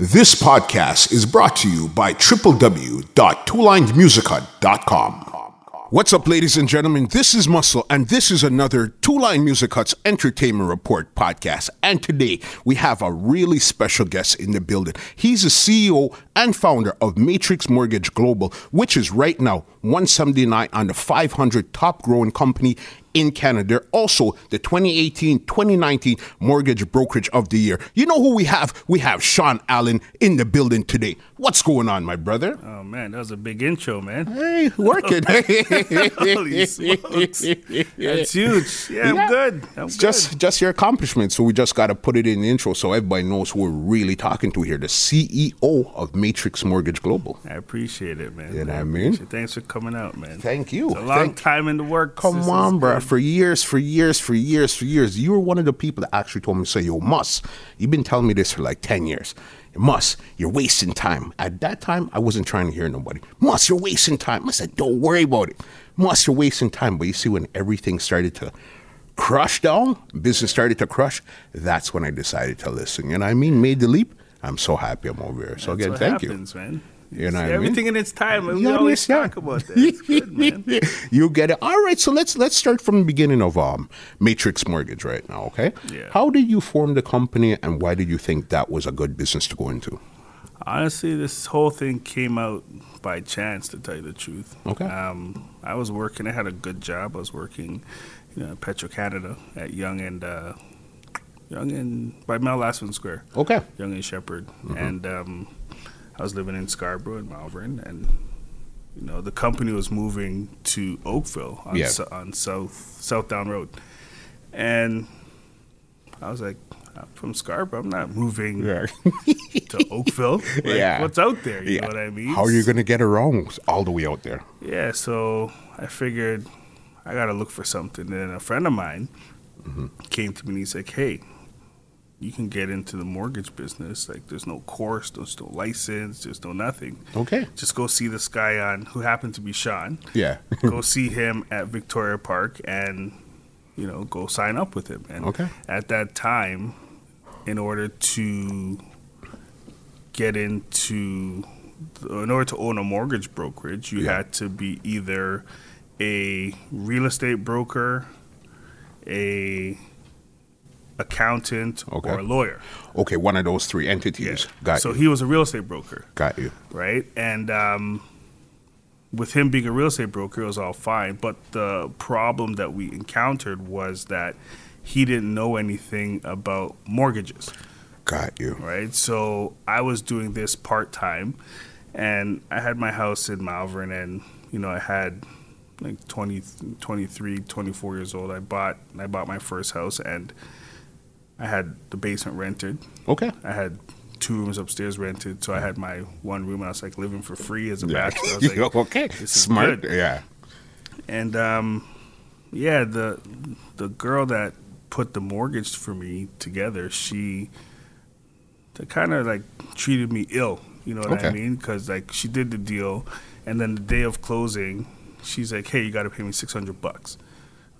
This podcast is brought to you by www.twolinedmusichut.com. What's up, ladies and gentlemen? This is Muscle, and this is another Two Line Music Hut's Entertainment Report podcast. And today we have a really special guest in the building. He's the CEO and founder of Matrix Mortgage Global, which is right now 179 on the 500 top growing company in Canada. They're also the 2018 2019 Mortgage Brokerage of the Year. You know who we have? We have Sean Allen in the building today. What's going on, my brother? Oh man, that was a big intro, man. Hey, working. Holy smokes. That's huge. Yeah, I'm good. I'm It's good. just just your accomplishment. So we just got to put it in the intro so everybody knows who we're really talking to here. The CEO of Matrix Mortgage Global. I appreciate it, man. You know what I I mean? Thanks for coming out, man. Thank you. It's a long Thank- time in the works. Come This on, bro. good. For years, for years, for years, for years, you were one of the people that actually told me, say, yo, Mus, you've been telling me this for like 10 years. Mus, you're wasting time. At that time, I wasn't trying to hear nobody. Mus, you're wasting time. I said, don't worry about it. Mus, you're wasting time. But you see, when everything started to crush down, business started to crush, that's when I decided to listen. And I mean? Made the leap. I'm so happy I'm over here. So That's again, thank happens, man. You know what I mean? Everything in its time. and We Yeah, always yeah. talk about that. Good, man. you get it. All right, so let's let's start from the beginning of um Matrix Mortgage right now, okay? Yeah. How did you form the company and why did you think that was a good business to go into? Honestly, this whole thing came out by chance, to tell you the truth. Okay. Um, I was working. I had a good job. I was working, you know, Petro Canada at Yonge and uh, Yonge and by Mel Lastman Square. Okay. Yonge and Sheppard, Mm-hmm. and um, I was living in Scarborough and Malvern, and you know the company was moving to Oakville on, Yeah. Sou- on South Southdown Road, and I was like, I'm from Scarborough. I'm not moving to Oakville. Like, Yeah. what's out there? You yeah. know what I mean? How are you gonna get around all the way out there? Yeah, so I figured I got to look for something. And a friend of mine Mm-hmm. came to me and he's like, hey, you can get into the mortgage business. Like, there's no course, there's no license, there's no nothing. Okay. Just go see this guy on, who happened to be Sean. Yeah. go see him at Victoria Park and, you know, go sign up with him. And Okay. at that time, in order to get into, in order to own a mortgage brokerage, you Yeah. had to be either a real estate broker, a accountant, Okay. or a lawyer. okay, one of those three entities. Got you. so you. he was a real estate broker Got you. right? And um, with him being a real estate broker, it was all fine. But the problem that we encountered was that he didn't know anything about mortgages, Got you. right? So I was doing this part time, and I had my house in Malvern, and you know I had like 20, 23, 24 years old. I bought I bought my first house, and I had the basement rented. Okay. I had two rooms upstairs rented, so I had my one room, and I was like living for free as a Yeah. bachelor. I was like, okay. Smart. good. Yeah. and um, yeah, the the girl that put the mortgage for me together, she kind of like treated me ill. You know what I mean? Because like she did the deal, and then the day of closing, she's like, "Hey, you got to pay me six hundred bucks."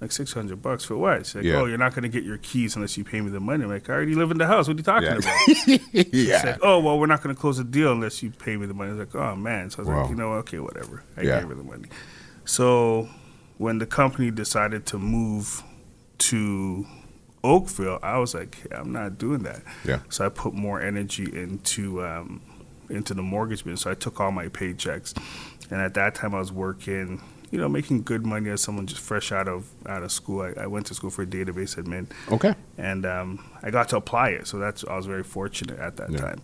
Like six hundred bucks for what? She's like, Yeah. "Oh, you're not gonna get your keys unless you pay me the money." I'm like, "I already live in the house. What are you talking Yeah. about?" Yeah. like, oh well, we're not going to close the deal unless you pay me the money. I was like, oh man. So I was Wow. like, you know, okay, whatever. I Yeah. gave her the money. So when the company decided to move to Oakville, I was like, "Hey, I'm not doing that. Yeah. So I put more energy into um, into the mortgage business. So I took all my paychecks, and at that time I was working. You know, making good money as someone just fresh out of out of school. I, I went to school for database admin, Okay. and um, I got to apply it. So that's I was very fortunate at that Yeah. time.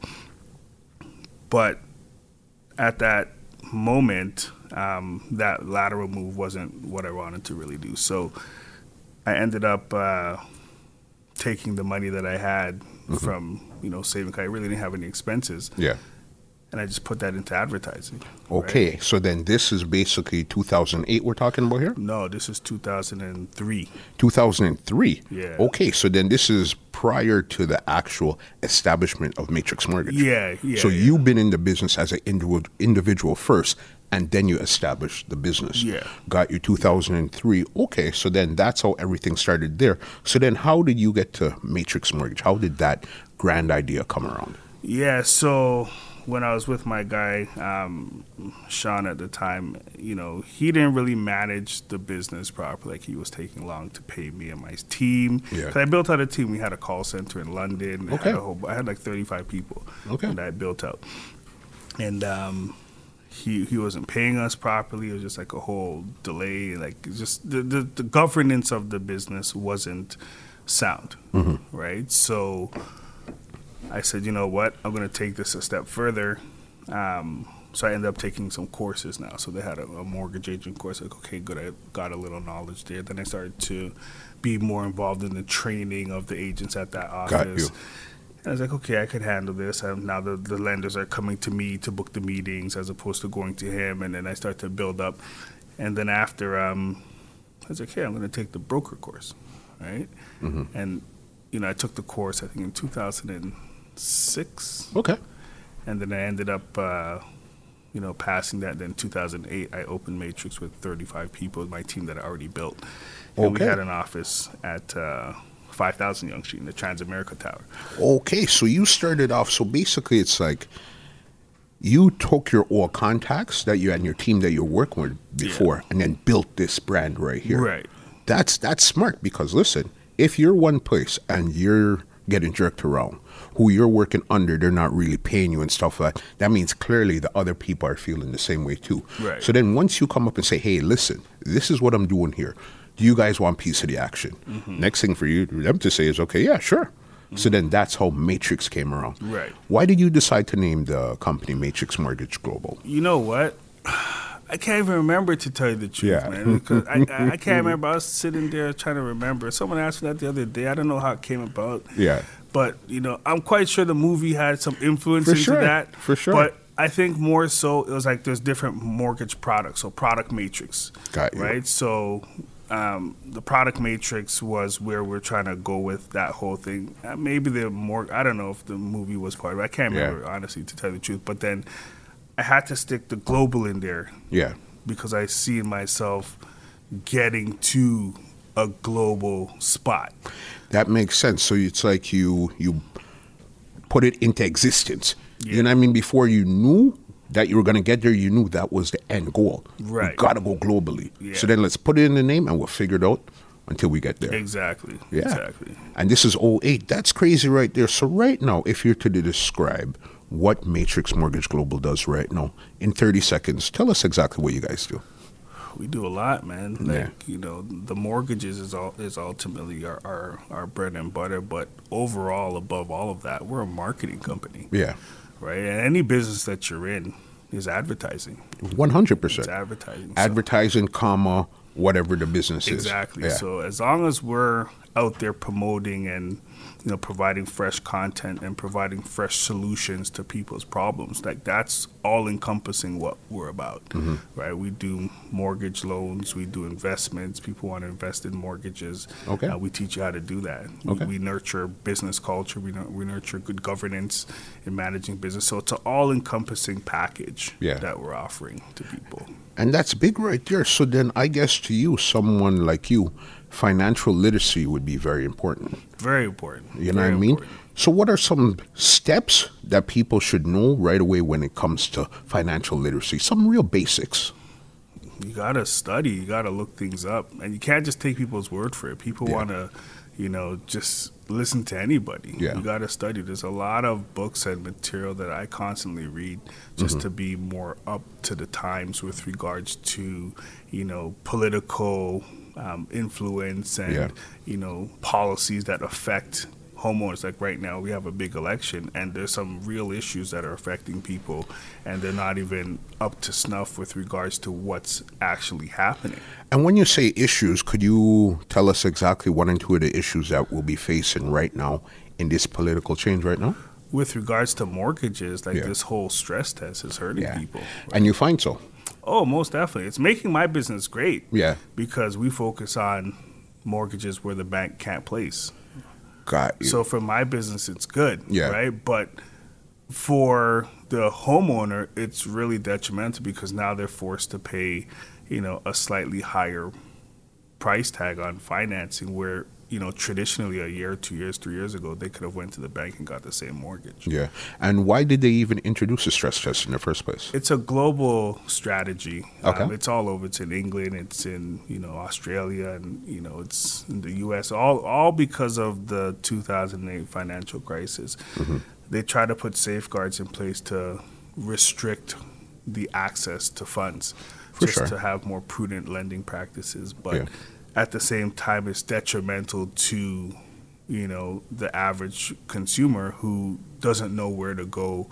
But at that moment, um, that lateral move wasn't what I wanted to really do. So I ended up uh, taking the money that I had Mm-hmm. from you know saving. I really didn't have any expenses, Yeah. And I just put that into advertising. right? Okay. So then this is basically 2008 we're talking about here? No, this is 2003. 2003. Yeah. Okay, so then this is prior to the actual establishment of Matrix Mortgage. Yeah, yeah. So yeah. you've been in the business as an individual, individual first, and then you established the business. Yeah. Got you 2003. Okay, so then that's how everything started there. So then how did you get to Matrix Mortgage? How did that grand idea come around? Yeah, so when I was with my guy, um, Sean at the time, you know, he didn't really manage the business properly. Like he was taking long to pay me and my team. Yeah. I built out a team. We had a call center in London. I Okay. had, a whole, I had like 35 people Okay. that I built out. And um, he he wasn't paying us properly. It was just like a whole delay. Like just the, the, the governance of the business wasn't sound, right? So I said, you know what, I'm going to take this a step further. Um, so I ended up taking some courses now. So they had a, a mortgage agent course. Like, okay, good. I got a little knowledge there. Then I started to be more involved in the training of the agents at that office. Got you. And I was like, okay, I could handle this. Um, now the, the lenders are coming to me to book the meetings as opposed to going to him. And then I start to build up. And then after, um, I was like, hey, I'm going to take the broker course, right? And, you know, I took the course, I think, in 2006 Okay. and then I ended up, uh, you know, passing that. Then 2008, I opened Matrix with 35 people, my team that I already built, and Okay. we had an office at uh, 5000 Yonge Street in the Transamerica Tower. Okay, so you started off. So basically, it's like you took your all contacts that you had in your team that you're working with before, and then built this brand right here. Right. That's that's smart because listen, if you're one place and you're getting jerked around, who you're working under, they're not really paying you and stuff like that. That means clearly the other people are feeling the same way too. Right. So then once you come up and say, "Hey, listen, this is what I'm doing here. Do you guys want piece of the action?" Mm-hmm. Next thing for you them to say is, "Okay, yeah, sure." So then that's how Matrix came around. Right. Why did you decide to name the company Matrix Mortgage Global? You know what? I can't even remember to tell you the truth, Yeah. man. Because I, I, I can't remember. I was sitting there trying to remember. Someone asked me that the other day. I don't know how it came about. Yeah. But you know, I'm quite sure the movie had some influence For into sure, that. for sure. But I think more so it was like there's different mortgage products, so product matrix. Got you. Right. So um, the product matrix was where we're trying to go with that whole thing. Uh, maybe the more I don't know if the movie was part of it. I can't Yeah. remember honestly to tell you the truth. But then I had to stick the global in there Yeah. because I see myself getting to a global spot. That makes sense. So it's like you you put it into existence. Yeah. You know what I mean? Before you knew that you were going to get there, you knew that was the end goal. Right. We got to go globally. Yeah. So then let's put it in the name and we'll figure it out until we get there. Exactly. Yeah. Exactly. And this is 08. That's crazy right there. So right now, if you're to describe what Matrix Mortgage Global does right now in 30 seconds, tell us exactly what you guys do. We do a lot, man. Like Yeah. you know, the mortgages is all is ultimately our, our our bread and butter. But overall, above all of that, we're a marketing company, Yeah. right? And any business that you're in is advertising. 100%. It's advertising. So- Advertising, comma, whatever the business is. Exactly. Yeah. So as long as we're out there promoting and you know providing fresh content and providing fresh solutions to people's problems, like that's all encompassing what we're about, Mm-hmm. right? We do mortgage loans, we do investments. People want to invest in mortgages. Okay. Uh, we teach you how to do that. Okay. We, we nurture business culture. We, we nurture good governance in managing business. So it's an all-encompassing package Yeah. that we're offering to people. And that's big right there. So then I guess to you, someone like you, financial literacy would be very important. Very important. You know Very what I mean? important. So what are some steps that people should know right away when it comes to financial literacy? Some real basics. you gotta study you gotta look things up and you can't just take people's word for it people Yeah. want to you know just listen to anybody Yeah. you gotta study there's a lot of books and material that i constantly read just to be more up to the times with regards to you know political um, influence and Yeah. you know policies that affect homeowners like right now we have a big election and there's some real issues that are affecting people and they're not even up to snuff with regards to what's actually happening And when you say issues, could you tell us exactly one and two of the issues that we'll be facing right now in this political change right now? with regards to mortgages like Yeah. this whole stress test is hurting people And you find so. oh most definitely it's making my business great Yeah. because we focus on mortgages where the bank can't place Got you. So for my business, it's good, Yeah. right? But for the homeowner, it's really detrimental because now they're forced to pay, you know, a slightly higher price tag on financing where you know, traditionally a year, two years, three years ago, they could have went to the bank and got the same mortgage. Yeah. And why did they even introduce a stress test in the first place? It's a global strategy. Okay. Um, it's all over. It's in England. It's in you know Australia, and you know it's in the U.S. All all because of the 2008 financial crisis. Mm-hmm. They try to put safeguards in place to restrict the access to funds, For just sure. to have more prudent lending practices. But Yeah. At the same time, it's detrimental to you know the average consumer who doesn't know where to go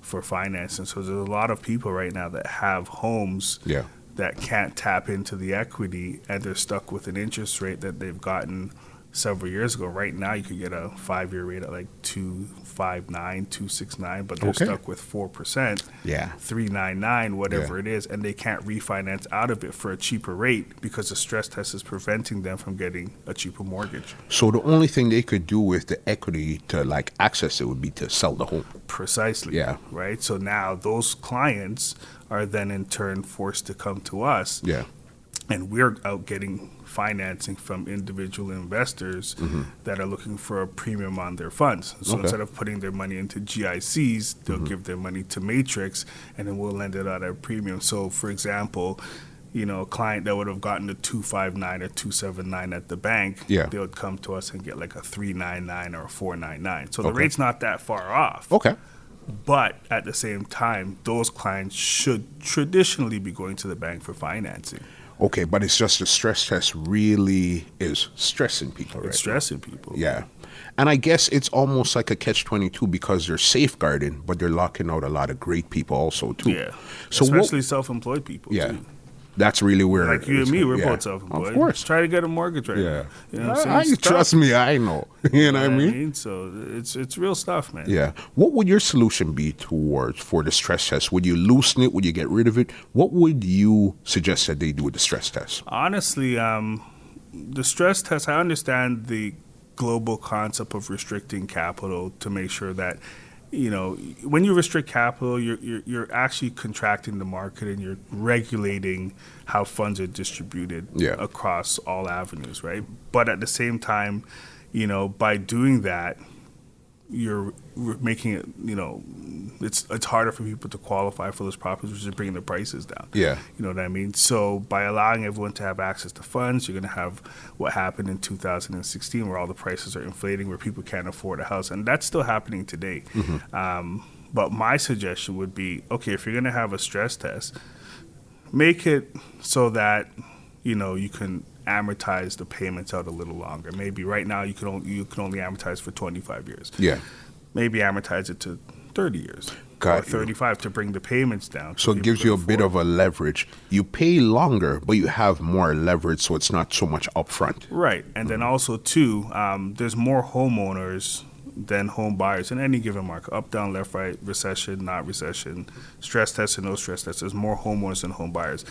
for financing. So there's a lot of people right now that have homes Yeah. that can't tap into the equity and they're stuck with an interest rate that they've gotten several years ago. Right now you could get a five year rate at like 259, 269, but they're Okay. stuck with four percent. Yeah. 399 whatever Yeah. it is and they can't refinance out of it for a cheaper rate because the stress test is preventing them from getting a cheaper mortgage So the only thing they could do with the equity to like access it would be to sell the home. precisely Yeah. right so now those clients are then in turn forced to come to us Yeah. and we're out getting financing from individual investors that are looking for a premium on their funds. So Mm-hmm. Okay. instead of putting their money into GICs, they'll give their money to Matrix, and then we'll lend it out at a premium. So, for example, you know, a client that would have gotten a two five nine or two seven nine at the bank, Yeah. they would come to us and get like a three nine nine or a four nine nine. So the Okay. rate's not that far off. Okay. But at the same time, those clients should traditionally be going to the bank for financing. Okay, but it's just the stress test really is stressing people, right? It's stressing people. Yeah. And I guess it's almost like a catch 22 because they're safeguarding, but they're locking out a lot of great people also, too. Yeah. So, what- Especially self-employed people. yeah. Too. That's really where. Like you and me, we're yeah. both self-employed. Of course. Try to get a mortgage right Yeah. now. You know I? I- trust me, I know. You know what I mean? So it's it's real stuff, man. Yeah. What would your solution be towards for the stress test? Would you loosen it? Would you get rid of it? What would you suggest that they do with the stress test? Honestly, um, the stress test. I understand the global concept of restricting capital to make sure that you know when you restrict capital, you're you're, you're actually contracting the market and you're regulating how funds are distributed Yeah. across all avenues, right? But at the same time, you know, by doing that, you're making it, you know, it's it's harder for people to qualify for those properties, which is bringing the prices down. Yeah. You know what I mean? So by allowing everyone to have access to funds, you're going to have what happened in 2016, where all the prices are inflating, where people can't afford a house, and that's still happening today. Um, but my suggestion would be, okay, if you're going to have a stress test, make it so that you know you can amortize the payments out a little longer. Maybe right now you can only you can only amortize for 25 years. Yeah. Maybe amortize it to 30 years Got or you. 35 to bring the payments down. So it gives you a bit of a leverage. You pay longer, but you have more leverage, so it's not so much upfront. Right, and then also too, um, there's more homeowners than home buyers in any given market. Up, down, left, right, recession, not recession, stress test and no stress test. There's more homeowners than home buyers.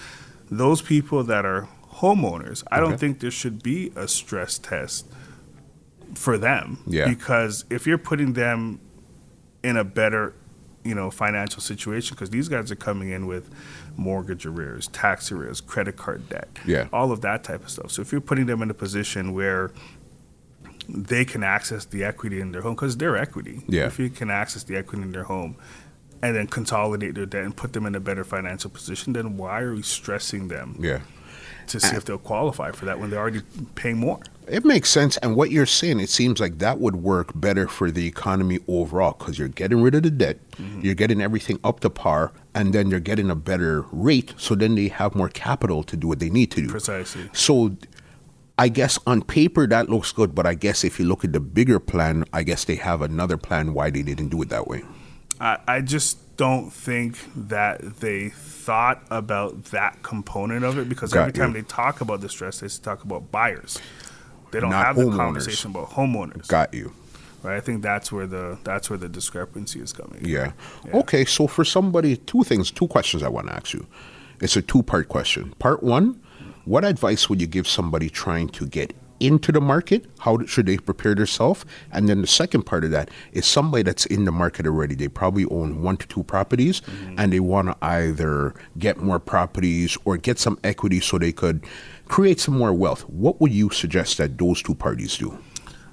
Those people that are homeowners, I Okay. don't think there should be a stress test for them. Yeah. Because if you're putting them in a better you know financial situation because these guys are coming in with mortgage arrears tax arrears credit card debt Yeah. all of that type of stuff so if you're putting them in a position where they can access the equity in their home because their equity Yeah. if you can access the equity in their home and then consolidate their debt and put them in a better financial position then why are we stressing them Yeah. To see uh, if they'll qualify for that when they're already paying more It makes sense. And what you're saying, it seems like that would work better for the economy overall because you're getting rid of the debt, mm-hmm. you're getting everything up to par, and then you're getting a better rate. So then they have more capital to do what they need to do. precisely So I guess on paper that looks good, but I guess if you look at the bigger plan, I guess they have another plan why they didn't do it that way. I, I just don't think that they thought about that component of it because Got every time you. they talk about the stress, they talk about buyers. They don't Not have the conversation about homeowners. Got you. Right? I think that's where the that's where the discrepancy is coming. Yeah. Yeah. Okay, so for somebody, two things, two questions I want to ask you. It's a two part question. Part one, what advice would you give somebody trying to get into the market, how should they prepare themselves? And then the second part of that is somebody that's in the market already. They probably own one to two properties Mm-hmm. and they want to either get more properties or get some equity so they could create some more wealth. What would you suggest that those two parties do?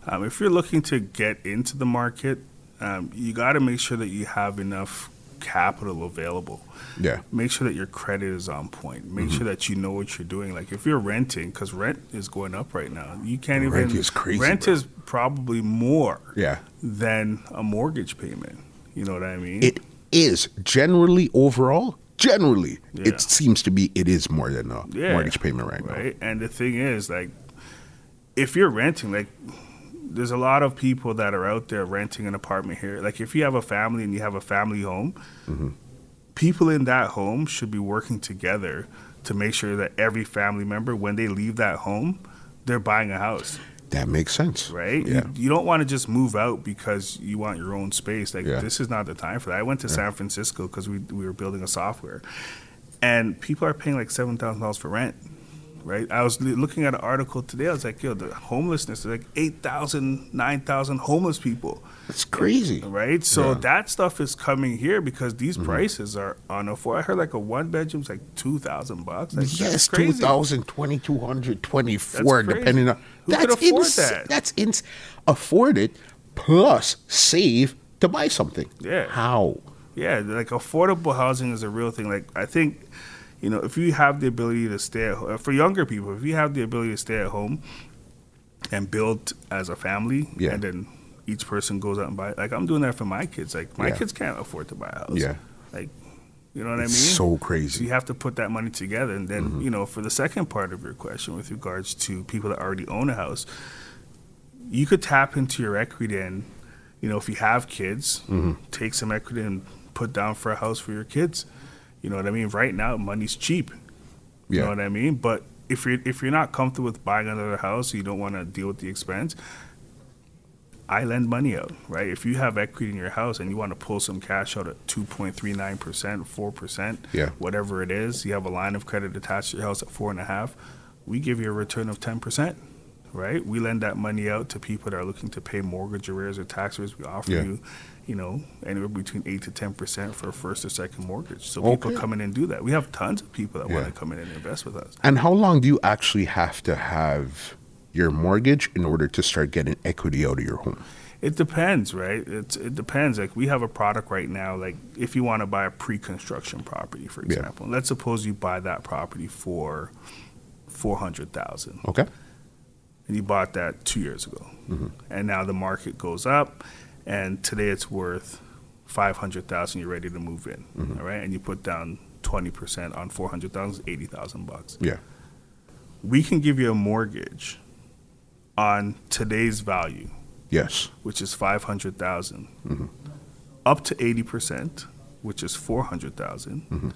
Um, if you're looking to get into the market, um, you got to make sure that you have enough capital available. Yeah. Make sure that your credit is on point. Make Mm-hmm. sure that you know what you're doing. Like if you're renting, because rent is going up right now, you can't even. Rent is crazy, Rent bro. is probably more Yeah. than a mortgage payment. You know what I mean? It is generally overall, generally, Yeah. it seems to be it is more than a Yeah, mortgage payment right, now. right? And the thing is, like, if you're renting, like, there's a lot of people that are out there renting an apartment here. Like, if you have a family and you have a family home, Mm-hmm. people in that home should be working together to make sure that every family member, when they leave that home, they're buying a house, That makes sense. right? Yeah. You, you don't want to just move out because you want your own space. Like, Yeah. this is not the time for that. I went to San Francisco because we, we were building a software, and people are paying like $7,000 for rent right? I was looking at an article today. I was like, yo, the homelessness is like 8,000, 9,000 homeless people, It's crazy. right? So Yeah. Mm-hmm. that stuff is coming here because these prices are unaffordable. I heard like a one bedroom's like 2,000 bucks. Like, Yes, that's 2000 2200 24 depending on Who could that's afford ins- that? That's ins- afford it plus save to buy something. Yeah. How? Yeah, like affordable housing is a real thing. Like I think, you know, if you have the ability to stay at home, for younger people, if you have the ability to stay at home and build as a family, Yeah. and then each person goes out and buy. Like I'm doing that for my kids. Like my Yeah. kids can't afford to buy a house. Yeah. Like, you know what It's I mean? so So crazy. Mm-hmm. you have to put that money together, and then you know, for the second part of your question, with regards to people that already own a house, you could tap into your equity, and you know, if you have kids, Mm-hmm. take some equity and put down for a house for your kids. You know what I mean? Right now, money's cheap. You Yeah. know what I mean? But if you're if you're not comfortable with buying another house, you don't want to deal with the expense. I lend money out, right? If you have equity in your house and you want to pull some cash out at 2.39%, 4%, Yeah. whatever it is, you have a line of credit attached to your house at four and a half, we give you a return of 10%, right? We lend that money out to people that are looking to pay mortgage arrears or tax arrears. We offer Yeah. you, you know, anywhere between 8 to 10% for a first or second mortgage. So people come in and do that. We have tons of people that want to come in and invest with us. And how long do you actually have to have your mortgage in order to start getting equity out of your home? It depends, right? It's, it depends. Like we have a product right now. Like if you want to buy a pre-construction property, for Yeah. example, let's suppose you buy that property for four hundred thousand, Okay. and you bought that two years ago, mm-hmm. and now the market goes up, and today it's worth five hundred thousand. You're ready to move in, all right? And you put down twenty percent on four hundred thousand, eighty thousand bucks. Yeah. We can give you a mortgage on today's value Yes. which is 500,000, Mm-hmm. up to 80%, which is 400,000, Mm-hmm.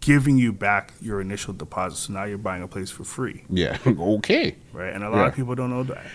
giving you back your initial deposit. So now you're buying a place for free, Yeah. okay. right? And a lot Yeah. of people don't know that.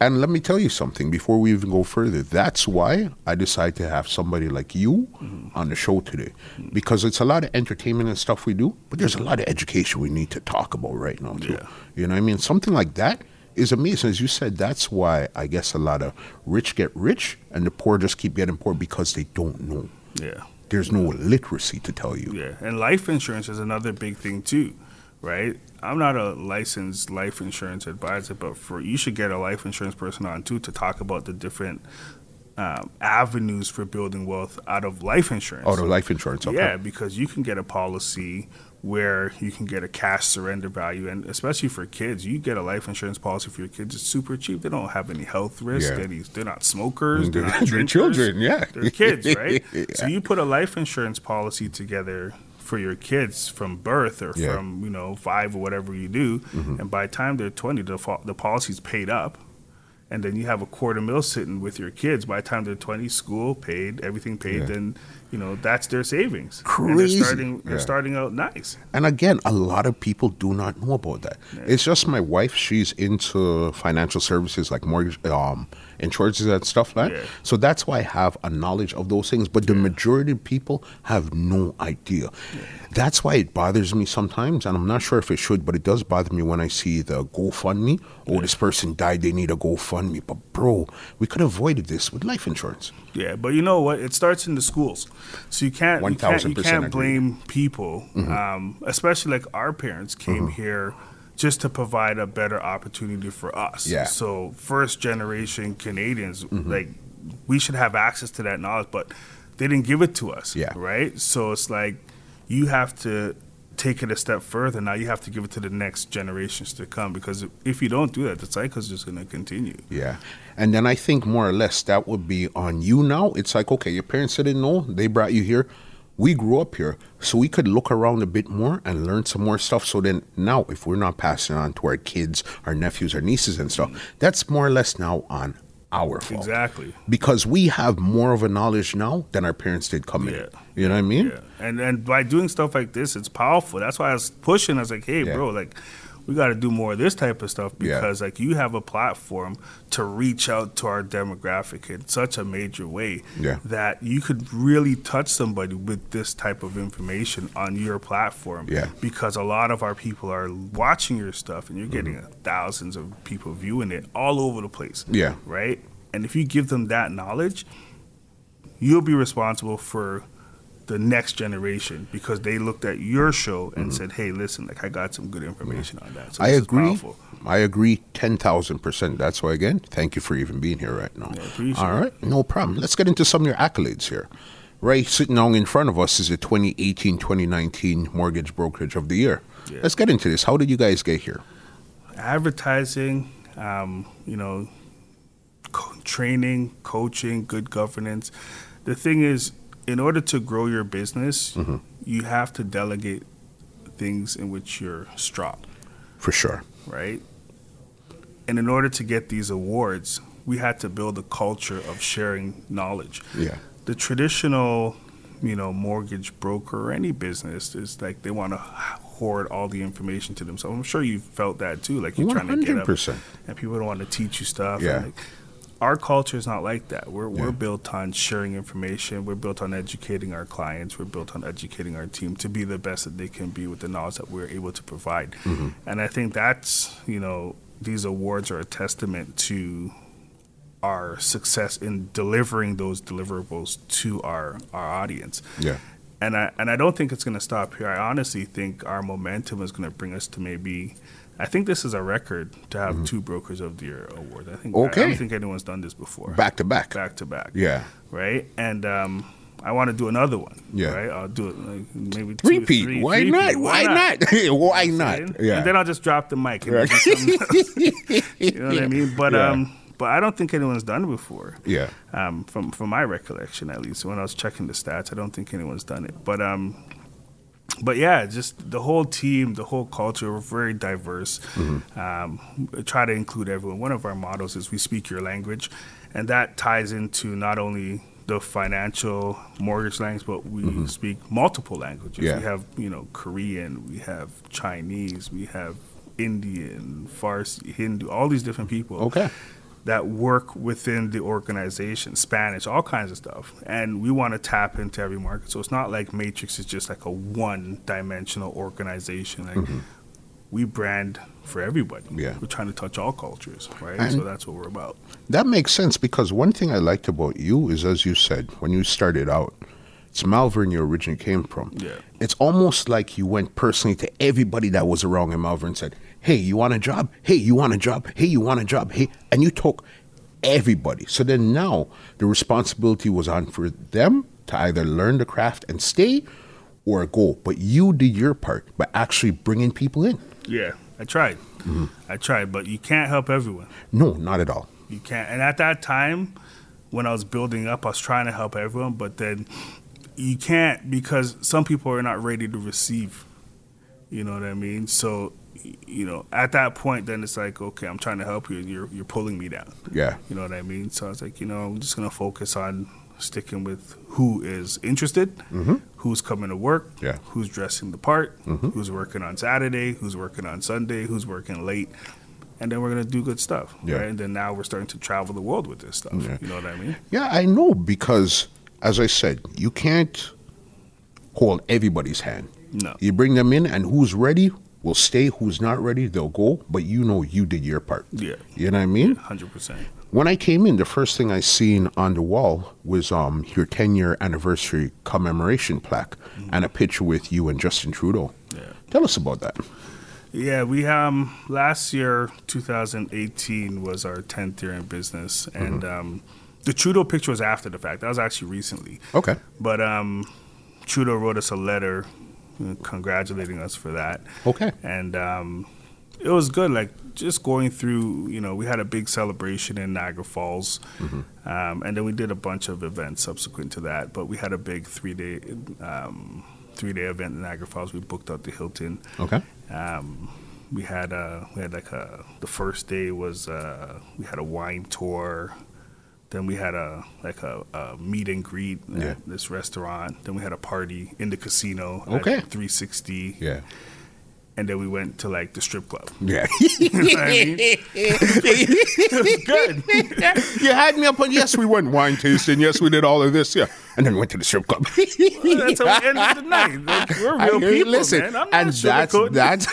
And let me tell you something before we even go further. That's why I decided to have somebody like you on the show today. Because it's a lot of entertainment and stuff we do, but there's a lot of education we need to talk about right now, too. Yeah. You know what I mean? Something like that is amazing. As you said, that's why I guess a lot of rich get rich and the poor just keep getting poor because they don't know. Yeah. There's no literacy to tell you. Yeah. And life insurance is another big thing, too, right? I'm not a licensed life insurance advisor, but for you should get a life insurance person on, too, to talk about the different um, avenues for building wealth out of life insurance. Out of life insurance. Okay. Yeah, because you can get a policy where you can get a cash surrender value, and especially for kids, you get a life insurance policy for your kids. It's super cheap. They don't have any health risk. Yeah. Any, they're not smokers. They're, not They're drinkers. children, yeah. they're kids, right? So you put a life insurance policy together for your kids from birth or Yeah. Mm-hmm. from you know five or whatever you do, and by the time they're twenty, the fo- the policy's paid up. And then you have a quarter mil sitting with your kids. By the time they're twenty, school paid, everything paid. Yeah. Then you know that's their savings. And Crazy. they're starting. They're Yeah. starting out nice. And again, a lot of people do not know about that. It's just my wife; she's into financial services like mortgage, um, insurances and stuff like that. Yeah. So that's why I have a knowledge of those things. But the majority of people have no idea. That's why it bothers me sometimes, and I'm not sure if it should, but it does bother me when I see the GoFundMe. Oh, this person died, they need a GoFundMe. But bro, we could have avoided this with life insurance. Yeah, but you know what? It starts in the schools, so you can't you can't, you 1000% can't blame people, um, especially like our parents came here just to provide a better opportunity for us. Yeah. So first generation Canadians, mm-hmm. like we should have access to that knowledge, but they didn't give it to us. Yeah. Right. So it's like you have to take it a step further. Now you have to give it to the next generations to come because if you don't do that, the cycle is just going to continue. Yeah. And then I think more or less that would be on you now. It's like, okay, your parents didn't know, they brought you here. We grew up here, so we could look around a bit more and learn some more stuff. So then now, if we're not passing on to our kids, our nephews, our nieces, and stuff, that's more or less now on our fault. Exactly. Because we have more of a knowledge now than our parents did coming Yeah. in. You know what I mean? Yeah, and and by doing stuff like this, it's powerful. That's why I was pushing. I was like, hey, Yeah. bro, like we got to do more of this type of stuff Yeah. because like you have a platform to reach out to our demographic in such a major way Yeah. that you could really touch somebody with this type of information on your platform. Yeah. because a lot of our people are watching your stuff, and you're getting Mm-hmm. thousands of people viewing it all over the place. Yeah. right. And if you give them that knowledge, you'll be responsible for the next generation because they looked at your show and said, "Hey, listen, like I got some good information on that." So Mm-hmm. I agree. I agree 10,000%. That's why, again, thank you for even being here right now. Yeah, All right, no problem. Let's get into some of your accolades here. Right, sitting down in front of us is the 2018 2019 Mortgage Brokerage of the Year. Yeah. Let's get into this. How did you guys get here? Advertising, um, you know, co- training, coaching, good governance. The thing is, in order to grow your business, Mm-hmm. you have to delegate things in which you're strong. For sure. right? And in order to get these awards, we had to build a culture of sharing knowledge. Yeah. The traditional, you know, mortgage broker or any business is like they want to hoard all the information to themselves. I'm sure you felt that too. Like you're trying to get up, 100%. and people don't want to teach you stuff. Yeah. Like, our culture is not like that. We're Yeah. we're built on sharing information. We're built on educating our clients. We're built on educating our team to be the best that they can be with the knowledge that we're able to provide. Mm-hmm. And I think that's you know these awards are a testament to our success in delivering those deliverables to our our audience. Yeah. And I and I don't think it's going to stop here. I honestly think our momentum is going to bring us to maybe. I think this is a record to have two Brokers of the Year awards. I think I- I, Mm-hmm. Don't think anyone's done this before. Back to back. back to back. Yeah. Right. And um, I want to do another one. Yeah. Right. I'll do it like maybe two, Repeat. three, Why three not? Why not? Why You know not? Yeah. And then I'll just drop the mic. And Right. do something else. you know what I mean? But Yeah. um, but I don't think anyone's done it before. Yeah. Um, from from my recollection, at least when I was checking the stats, I don't think anyone's done it. But um, but yeah, just the whole team, the whole culture, we're very diverse. Um, try to include everyone. One of our mottos is "We speak your language," and that ties into not only the financial mortgage language, but we speak multiple languages. Yeah. We have you know Korean, we have Chinese, we have Indian, Farsi, Hindu, all these different people Okay. That work within the organization, Spanish, all kinds of stuff. And we want to tap into every market. So it's not like Matrix is just like a one dimensional organization. Like we brand for everybody. Mm-hmm. Yeah. We're trying to touch all cultures, right? And- so that's what we're about. That makes sense because one thing I liked about you is, as you said, when you started out, it's Malvern you originally came from. Yeah. It's almost like you went personally to everybody that was around in Malvern and said, Hey, you want a job? Hey, you want a job? Hey, you want a job? Hey, and you took everybody. So then now the responsibility was on for them to either learn the craft and stay or go. But you did your part by actually bringing people in. Yeah. I tried. Mm-hmm. I tried, but you can't help everyone. No, not at all. You can't. And at that time, when I was building up, I was trying to help everyone, but then you can't because some people are not ready to receive. You know what I mean? So, you know, at that point, then it's like, okay, I'm trying to help you, and you're you're pulling me down. Yeah. You know what I mean? So I was like, you know, I'm just gonna focus on sticking with who is interested, who's coming to work, Mm-hmm. Yeah. who's dressing the part, who's working on Saturday, who's working on Sunday, who's working late. and then we're gonna do good stuff. Yeah. Right? And then now we're starting to travel the world with this stuff. Yeah. You know what I mean? Yeah, I know because, as I said, you can't hold everybody's hand. No. You bring them in, and who's ready will stay. Who's not ready, they'll go. But you know you did your part. Yeah. You know what I mean? Hundred percent. When I came in, the first thing I seen on the wall was um, your 10 year anniversary commemoration plaque and a picture with you and Justin Trudeau. Yeah. Tell us about that. Yeah, we um last year, 2018 was our 10th year in business, and um, the Trudeau picture was after the fact. That was actually recently. Okay. But um, Trudeau wrote us a letter uh, congratulating us for that. Okay. And um, it was good. Like just going through, you know, we had a big celebration in Niagara Falls, um, and then we did a bunch of events subsequent to that. But we had a big three day. Um, Three day event in Niagara Falls. We booked out the Hilton. Okay. Um, we had uh, we had like a the first day was uh, we had a wine tour. Then we had a like a, a meet and greet Yeah. at this restaurant. Then we had a party in the casino. at Okay. 360. Yeah. And then we went to like the strip club. Yeah. You know what I mean? it was good. you had me up on, yes, we went wine tasting. Yes, we did all of this. Yeah. And then we went to the strip club. That's how we ended the night. Like, we're I real hear people, Listen, man. I'm and that's that's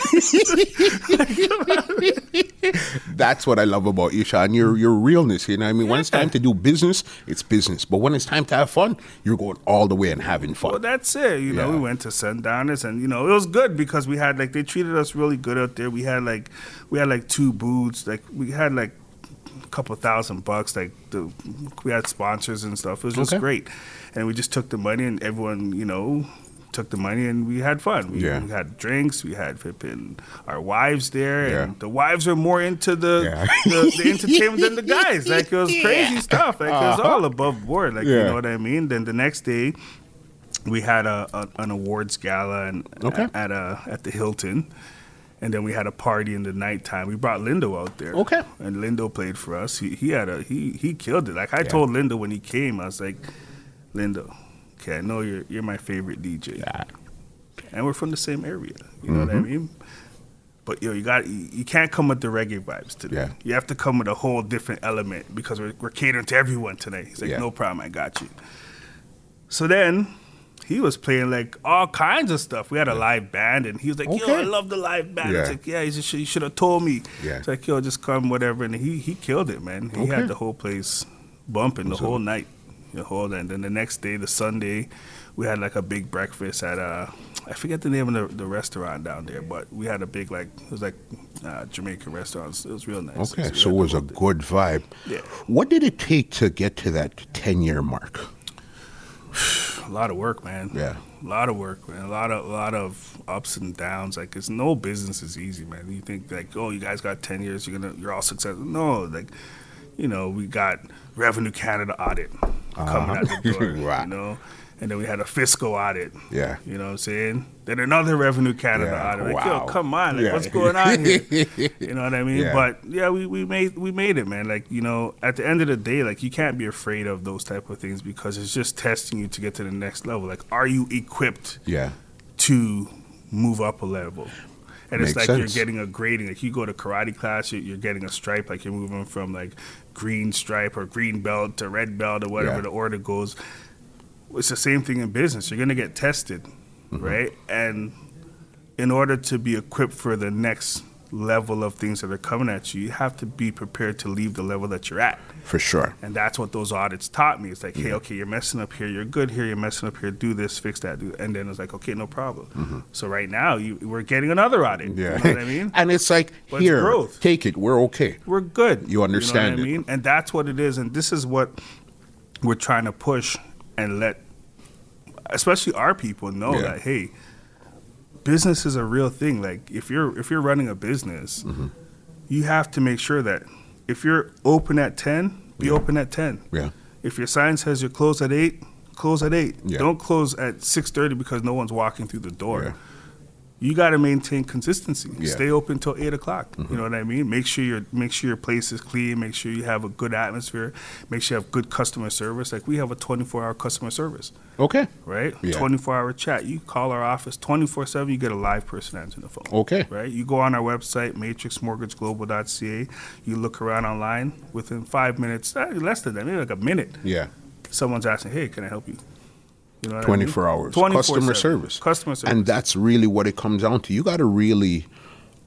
that's what I love about you, Sean. Your your realness. You know, what I mean, when it's time to do business, it's business. But when it's time to have fun, you're going all the way and having fun. Well, that's it. You know, we went to Sundowners, and you know, it was good because we had like they treated us really good out there. We had like we had like two booths, like we had like couple thousand bucks. Like the we had sponsors and stuff. It was just Okay. great, and we just took the money, and everyone, you know. Took the money and we had fun. We, Yeah. we had drinks. We had flipping our wives there, Yeah. and the wives were more into the Yeah. the, the entertainment than the guys. Like it was crazy stuff. Like it was Uh-huh. all above board. Like you know what I mean. Then the next day, we had a, a an awards gala and Okay. at a at the Hilton, and then we had a party in the nighttime. We brought Lindo out there. Okay. and Lindo played for us. He he had a he he killed it. Like I Yeah. told Lindo when he came, I was like, Lindo, okay, I know you're you're my favorite DJ, Yeah. and we're from the same area. You know what I Mm-hmm. mean? But yo, you got you, you can't come with the reggae vibes today. Yeah. You have to come with a whole different element because we're, we're catering to everyone today. He's like, Yeah. no problem, I got you. So then he was playing like all kinds of stuff. We had a live band, and he was like, "Yo, Okay. I love the live band." Yeah. It's like, "Yeah, should, you should have told me." Yeah. It's like, "Yo, just come, whatever." And he he killed it, man. He Okay. had the whole place bumping the whole night, the whole. And then the next day, the Sunday, we had like a big breakfast at uh, I forget the name of the, the restaurant down there, but we had a big like it was like uh, Jamaican restaurants. It was real nice. Okay, we so it was a good vibe. Yeah. What did it take to get to that 10 year mark? A lot of work, man. Yeah. a lot of work, man. A lot of a lot of ups and downs. Like it's no business is easy, man. You think like, oh, you guys got ten years, you're gonna you're all successful. No, like, you know, we got Revenue Canada audit uh-huh. coming out the door. Right. You know. And then we had a fiscal audit. Yeah. You know what I'm saying? Then another Revenue Canada Yeah, audit. Like, wow. yo, come on. Like, Yeah. what's going on here? you know what I mean? Yeah. But yeah, we, we made we made it, man. Like, you know, at the end of the day, like you can't be afraid of those type of things because it's just testing you to get to the next level. Like, are you equipped Yeah. to move up a level. And it's like sense. you're getting a grading. Like you go to karate class, you're, you're getting a stripe. Like you're moving from like green stripe or green belt to red belt or whatever Yeah. the order goes. It's the same thing in business. You're gonna get tested, Mm-hmm. right? And in order to be equipped for the next level of things that are coming at you, you have to be prepared to leave the level that you're at. For sure. And that's what those audits taught me. It's like, hey, okay, you're messing up here, you're good here, you're messing up here, do this, fix that, do and then it's like, okay, no problem. So right now, you, we're getting another audit. Mm-hmm. Yeah. You know what I mean? and it's like, But it's here, growth. take it. We're okay. we're good. You understand know what it. I mean? And that's what it is. And this is what we're trying to push and let, especially our people, know Yeah. that hey, business is a real thing. Like if you're if you're running a business, Mm-hmm. you have to make sure that if you're open at ten, be open at ten. Yeah. If your sign says you're closed at eight, close at eight. Yeah. Don't close at six thirty because no one's walking through the door. You got to maintain consistency. Yeah. Stay open till eight o'clock. You know what I mean? Make sure your make sure your place is clean. Make sure you have a good atmosphere. Make sure you have good customer service. Like we have a twenty four hour customer service, Okay. right? Yeah. Twenty four hour chat. You call our office twenty four seven. You get a live person answering the phone. Okay. Right. You go on our website matrixmortgageglobal.ca. You look around online. Within five minutes, eh, less than that, maybe like a minute, Yeah. someone's asking, "Hey, can I help you?" You know, what I mean? 24 hours. 24/7. Customer service. Customer service. And that's really what it comes down to. You got to really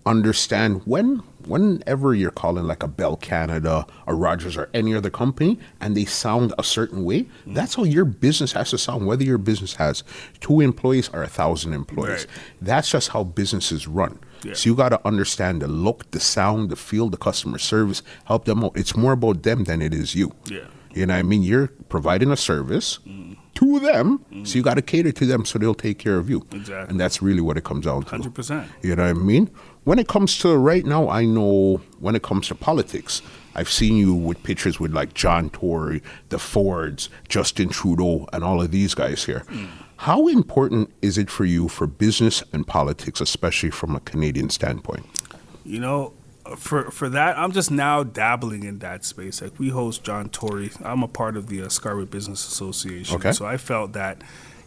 understand when whenever you're calling like a Bell Canada, a Rogers, or any other company, and they sound a certain way, Mm-hmm. that's how your business has to sound. Whether your business has two employees or a thousand employees, Right. that's just how businesses run. Yeah. So you got to understand the look, the sound, the feel, the customer service. Help them out. It's more about them than it is you. Yeah. You know what I mean? You're providing a service Mm. To them, so you got to cater to them so they'll take care of you. Exactly. And that's really what it comes down to. Hundred percent. You know what I mean? When it comes to right now, I know when it comes to politics, I've seen you with pictures with like John Tory, the Fords, Justin Trudeau, and all of these guys here. Hmm. How important is it for you for business and politics, especially from a Canadian standpoint? You know, for for that, I'm just now dabbling in that space. Like we host John Tory. I'm a part of the uh, Scarborough Business Association. Okay. So I felt that,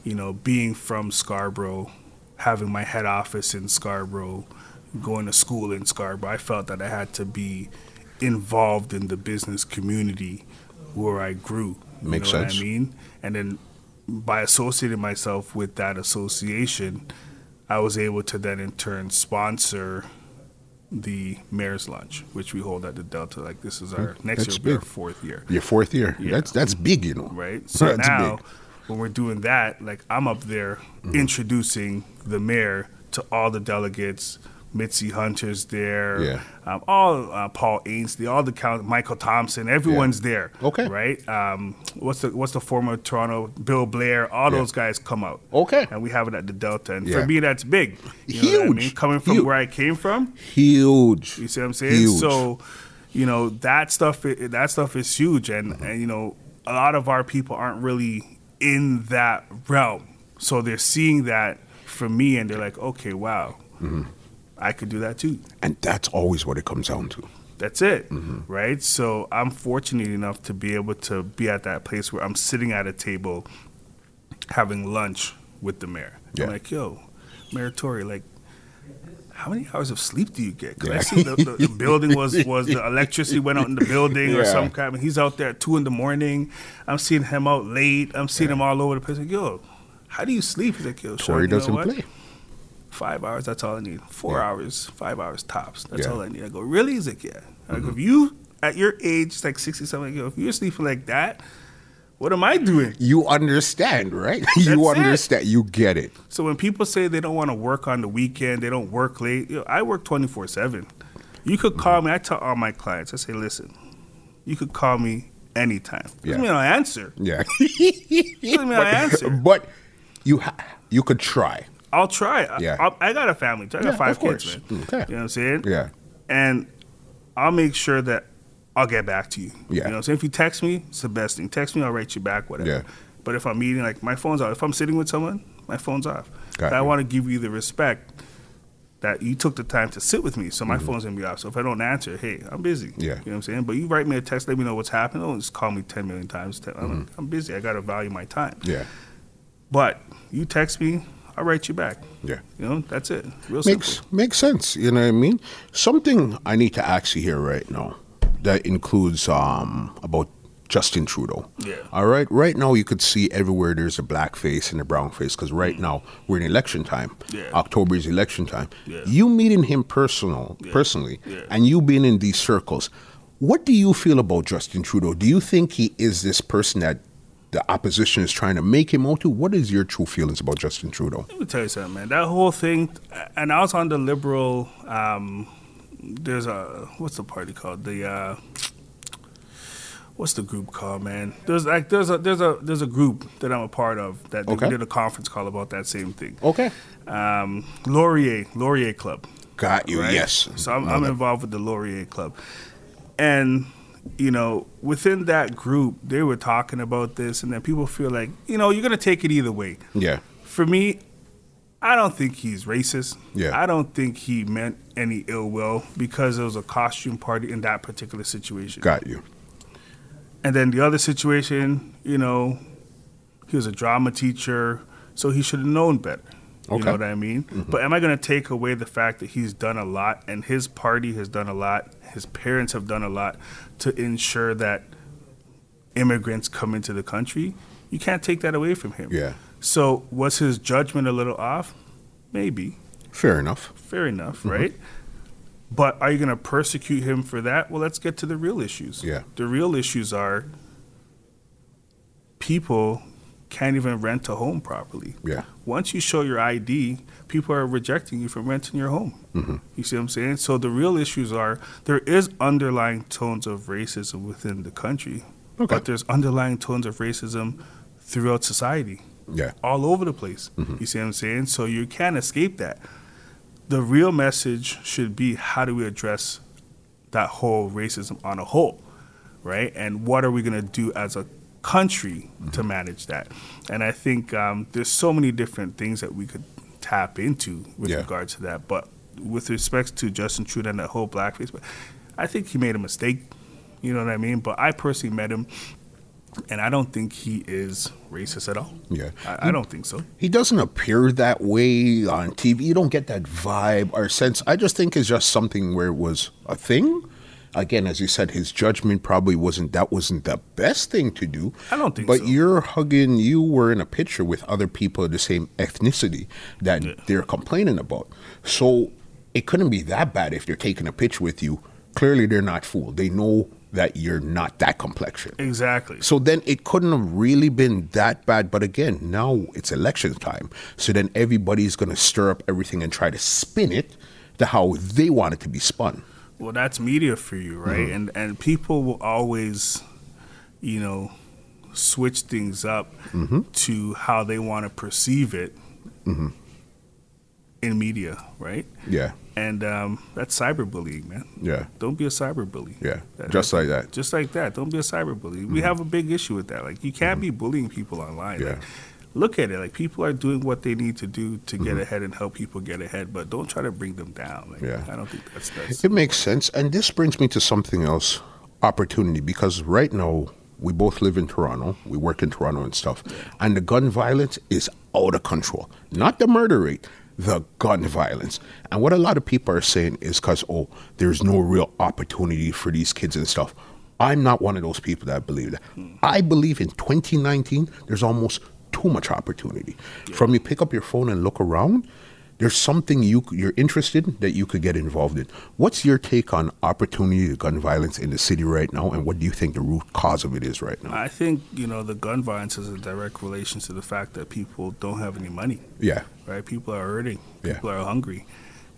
you know, being from Scarborough, having my head office in Scarborough, going to school in Scarborough, I felt that I had to be involved in the business community where I grew. You Makes know sense. What I mean, and then by associating myself with that association, I was able to then in turn sponsor the mayor's lunch, which we hold at the Delta. Like this is our next. That's year our fourth year, Your fourth year. Yeah. That's that's big, you know. right? So That's now big. when we're doing that, like I'm up there Mm-hmm. introducing the mayor to all the delegates. Mitzi Hunter's there. Yeah. Um, all uh, Paul Ainslie, all the count, Michael Thompson, everyone's there. Okay. Right. Um, what's the what's the former Toronto Bill Blair? All Yeah. those guys come out. Okay. And we have it at the Delta, and Yeah. for me that's big. You know what I Huge. mean? Coming from Huge. where I came from, Huge. you see what I'm saying? Huge. So, you know that stuff. That stuff is huge, and and you know a lot of our people aren't really in that realm, so they're seeing that from me, and they're like, okay, wow, Mm-hmm. I could do that too. And that's always what it comes down to. That's it, Mm-hmm. right? So I'm fortunate enough to be able to be at that place where I'm sitting at a table having lunch with the mayor. Yeah. I'm like, yo, Mayor Tory, like, how many hours of sleep do you get? Because I see the, the, the building was was the electricity went out in the building or Yeah. some kind. He's out there at two in the morning. I'm seeing him out late. I'm seeing him all over the place. Like, yo, how do you sleep? He's like, yo, you doesn't what? play. Five hours, that's all I need. Four Yeah. hours, five hours tops. That's Yeah. all I need. I go, really? He's like, yeah. Mm-hmm. Like, if you, at your age, it's like 60 something, yo, if you're sleeping like that, what am I doing? You understand, right? you That's it. understand. You get it. So when people say they don't want to work on the weekend, they don't work late, you know, I work 24 7. You could call me, I tell all my clients, I say, listen, you could call me anytime. Doesn't Yeah. mean I answer. Yeah. Doesn't mean I answer. but you ha- you could try. I'll try. I- Yeah. I, I got a family. too. I got Yeah, five kids, man. Okay. You know what I'm saying? Yeah. and I'll make sure that I'll get back to you. Yeah. You know what I'm saying? If you text me, it's the best thing. Text me, I'll write you back, whatever. Yeah. But if I'm meeting, like my phone's off. If I'm sitting with someone, my phone's off. Got I want to give you the respect that you took the time to sit with me, so my phone's gonna be off. So if I don't answer, hey, I'm busy. Mm-hmm. Yeah. You know what I'm saying? But you write me a text, let me know what's happening. Don't just call me 10 million times. I'm, like, I'm busy. I gotta value my time. Mm-hmm. Yeah. But you text me, I'll write you back. Yeah. You know, that's it. Real Makes simple. makes sense. You know what I mean? Something I need to ask you here right now that includes um about Justin Trudeau. Yeah. All right. Right now, you could see everywhere there's a black face and a brown face because right now we're in election time. Mm. Yeah. October is election time. Yeah. You meeting him personal, personally, Yeah. and you being in these circles. What do you feel about Justin Trudeau? Do you think he is this person that the opposition is trying to make him out to? What is your true feelings about Justin Trudeau? Let me tell you something, man. That whole thing, and I was on the liberal. Um, there's a what's the party called? The uh, what's the group called, man? There's like there's a there's a there's a group that I'm a part of that Okay. did a conference call about that same thing. Okay. Um, Laurier Laurier Club. Got you. right? Yes. So I'm, I'm involved with the Laurier Club, and you know, within that group, they were talking about this, and then people feel like, you know, you're gonna take it either way Yeah. for me, I don't think he's racist. Yeah. I don't think he meant any ill will because it was a costume party in that particular situation. Got you. And then the other situation, you know, he was a drama teacher, so he should have known better. Okay. You know what I mean? Mm-hmm. But am I going to take away the fact that he's done a lot and his party has done a lot, his parents have done a lot to ensure that immigrants come into the country? You can't take that away from him. Yeah. So was his judgment a little off? Maybe. Fair enough. Fair enough, mm-hmm. right? But are you going to persecute him for that? Well, let's get to the real issues. Yeah. The real issues are people can't even rent a home properly. Yeah. Once you show your ID, people are rejecting you from renting your home. Mm-hmm. You see what I'm saying? So the real issues are there is underlying tones of racism within the country, Okay. but there's underlying tones of racism throughout society Yeah. all over the place. You see what I'm saying? So you can't escape that. The real message should be how do we address that whole racism on a whole, right? And what are we going to do as a country to manage that? And I think um, there's so many different things that we could tap into with Yeah. regard to that. But with respect to Justin Trudeau and that whole blackface, but I think he made a mistake. You know what I mean? But I personally met him, and I don't think he is racist at all. Yeah. I, I don't think so. He doesn't appear that way on TV. You don't get that vibe or sense. I just think it's just something where it was a thing. Again, as you said, his judgment probably wasn't that wasn't the best thing to do. I don't think but so. you're hugging. You were in a picture with other people of the same ethnicity that Yeah. they're complaining about. So it couldn't be that bad if they're taking a picture with you. Clearly, they're not fooled. They know that you're not that complexion. Exactly. So then it couldn't have really been that bad. But again, now it's election time. So then everybody's going to stir up everything and try to spin it to how they want it to be spun. Well, that's media for you, right? Mm-hmm. And and people will always, you know, switch things up mm-hmm. to how they want to perceive it mm-hmm. in media, right? Yeah. And um, that's cyberbullying, man. Yeah. Don't be a cyberbully. Yeah. That- Just like that. Just like that. Don't be a cyberbully. We have a big issue with that. Like you can't be bullying people online. Yeah. Like, look at it. Like people are doing what they need to do to get Mm-hmm. ahead and help people get ahead, but don't try to bring them down. Like, Yeah. I don't think that's that's It makes sense. And this brings me to something else opportunity because right now we both live in Toronto. We work in Toronto and stuff. And the gun violence is out of control. Not the murder rate, the gun violence. And what a lot of people are saying is because, oh, there's no real opportunity for these kids and stuff. I'm not one of those people that believe that. I believe in 2019, there's almost too much opportunity. From you pick up your phone and look around, there's something you you're interested in that you could get involved in. What's your take on opportunity to gun violence in the city right now, and what do you think the root cause of it is right now? I think you know the gun violence is a direct relation to the fact that people don't have any money, Yeah, right? People are hurting, Yeah. people are hungry,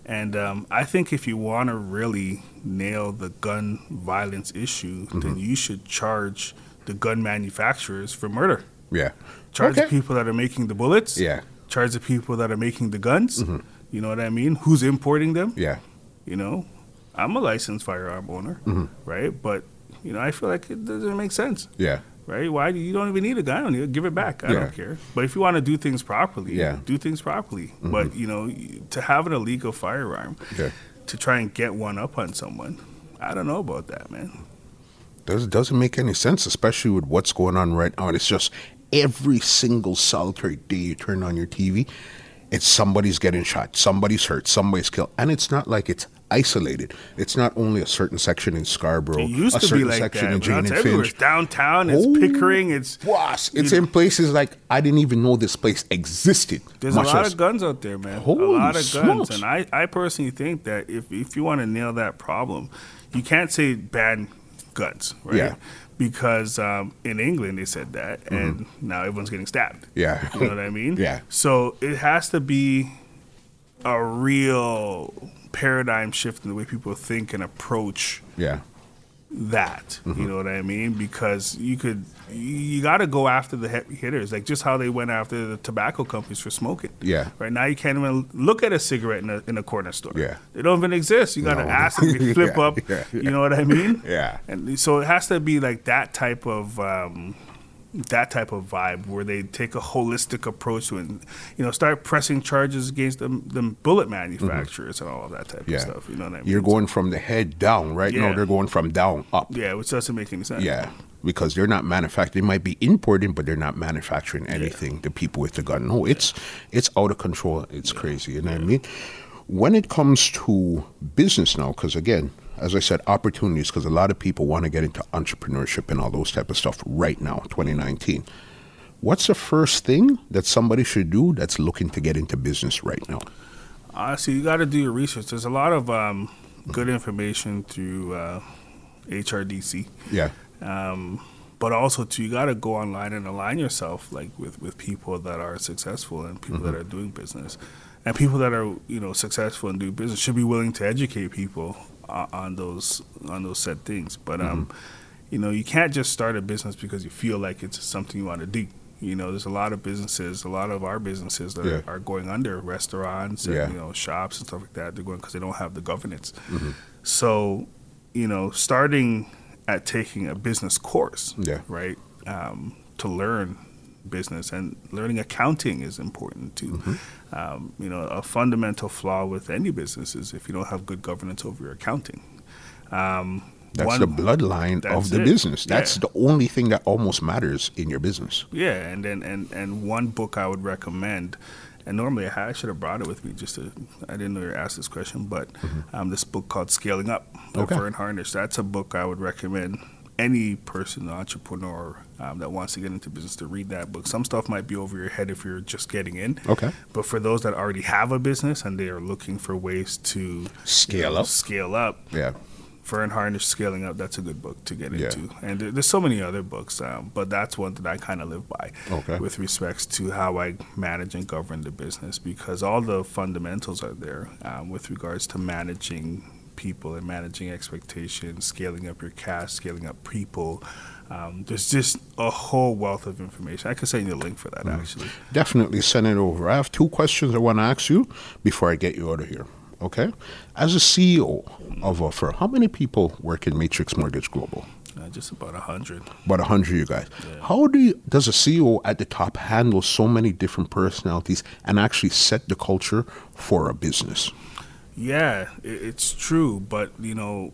and um, I think if you want to really nail the gun violence issue, Mm-hmm. then you should charge the gun manufacturers for murder. Yeah, Charge the people that are making the bullets. yeah, Charge the people that are making the guns. You know what I mean? Who's importing them? yeah, You know, I'm a licensed firearm owner, Mm-hmm. right? But you know, I feel like it doesn't make sense yeah, right? Why do you don't even need a gun? I don't need it. Give it back. I Yeah. don't care. But if you want to do things properly, Yeah. Mm-hmm. do things properly. But you know, to have an illegal firearm, Yeah. to try and get one up on someone, I don't know about that, man. Does doesn't make any sense, especially with what's going on right now. It's just every single solitary day you turn on your TV, it's somebody's getting shot, somebody's hurt, somebody's killed, and it's not like it's isolated. It's not only a certain section in Scarborough, It used a to be certain like section that. in Jane it's and. Finch. It's downtown. It's Oh, Pickering. It's Boss, it's in places like I didn't even know this place existed. There's a lot less- of guns out there, man. Holy a lot of guns, and I, I personally think that if if you want to nail that problem, you can't say ban guns, right? Yeah. Mm-hmm. Because um, in England they said that, and now everyone's getting stabbed. Yeah. You know what I mean? Yeah. So it has to be a real paradigm shift in the way people think and approach Yeah, that. Mm-hmm. You know what I mean? Because you could, you got to go after the heavy hitters, like just how they went after the tobacco companies for smoking. Yeah. Right now, you can't even look at a cigarette in a in a corner store. Yeah. They don't even exist. You got to No. ask them to flip Yeah, up. yeah, You know what I mean? Yeah. And so it has to be like that type of. Um, that type of vibe where they take a holistic approach to it and, you know, start pressing charges against them, them bullet manufacturers and all of that type Mm-hmm. Yeah. of stuff. You know what I mean? You're going from the head down, right? No, they're going from down up. yeah, which doesn't make any sense. Yeah, because they're not manufacturing. They might be importing, but they're not manufacturing anything. The people with the gun. No, it's it's out of control. It's crazy. You know what I mean? When it comes to business now, because again, as I said, opportunities. Because a lot of people want to get into entrepreneurship and all those type of stuff right now, 2019. What's the first thing that somebody should do that's looking to get into business right now? Honestly, you got to do your research. There's a lot of um, good information through uh, HRDC. Yeah, um, but also too you got to go online and align yourself like with with people that are successful and people that are doing business and people that are you know successful and do business should be willing to educate people uh, on those on those said things but um you know you can't just start a business because you feel like it's something you want to do you know there's a lot of businesses a lot of our businesses that Yeah. are, are going under restaurants and Yeah. you know shops and stuff like that they're going because they don't have the governance so you know starting at taking a business course Yeah. right um, to learn business and learning accounting is important too Mm-hmm. um, you know a fundamental flaw with any business is if you don't have good governance over your accounting um, that's one- the bloodline that's of the it. business. That's Yeah. the only thing that almost matters in your business. Yeah, and then and, and one book I would recommend, and normally I, had, I should have brought it with me just to I didn't know you were asked this question, but um, this book called Scaling Up by Mm-hmm. Okay. Verne Harnish. That's a book I would recommend any person, entrepreneur um, that wants to get into business to read that book. Some stuff might be over your head if you're just getting in. Okay. But for those that already have a business and they are looking for ways to Scale up. scale up, Yeah. Verne Harnish Scaling Up, that's a good book to get Yeah. into. And there, there's so many other books, um, but that's one that I kind of live by Okay. with respects to how I manage and govern the business because all the fundamentals are there um, with regards to managing people and managing expectations, scaling up your cash, scaling up people. Um, there's just a whole wealth of information. I could send you a link for that actually. Definitely send it over. I have two questions I want to ask you before I get you out of here. Okay? As a CEO of a firm, how many people work in Matrix Mortgage Global? Uh, just about a hundred. About a hundred, you guys. How do you, does a CEO at the top handle so many different personalities and actually set the culture for a business? Yeah, it's true, but you know,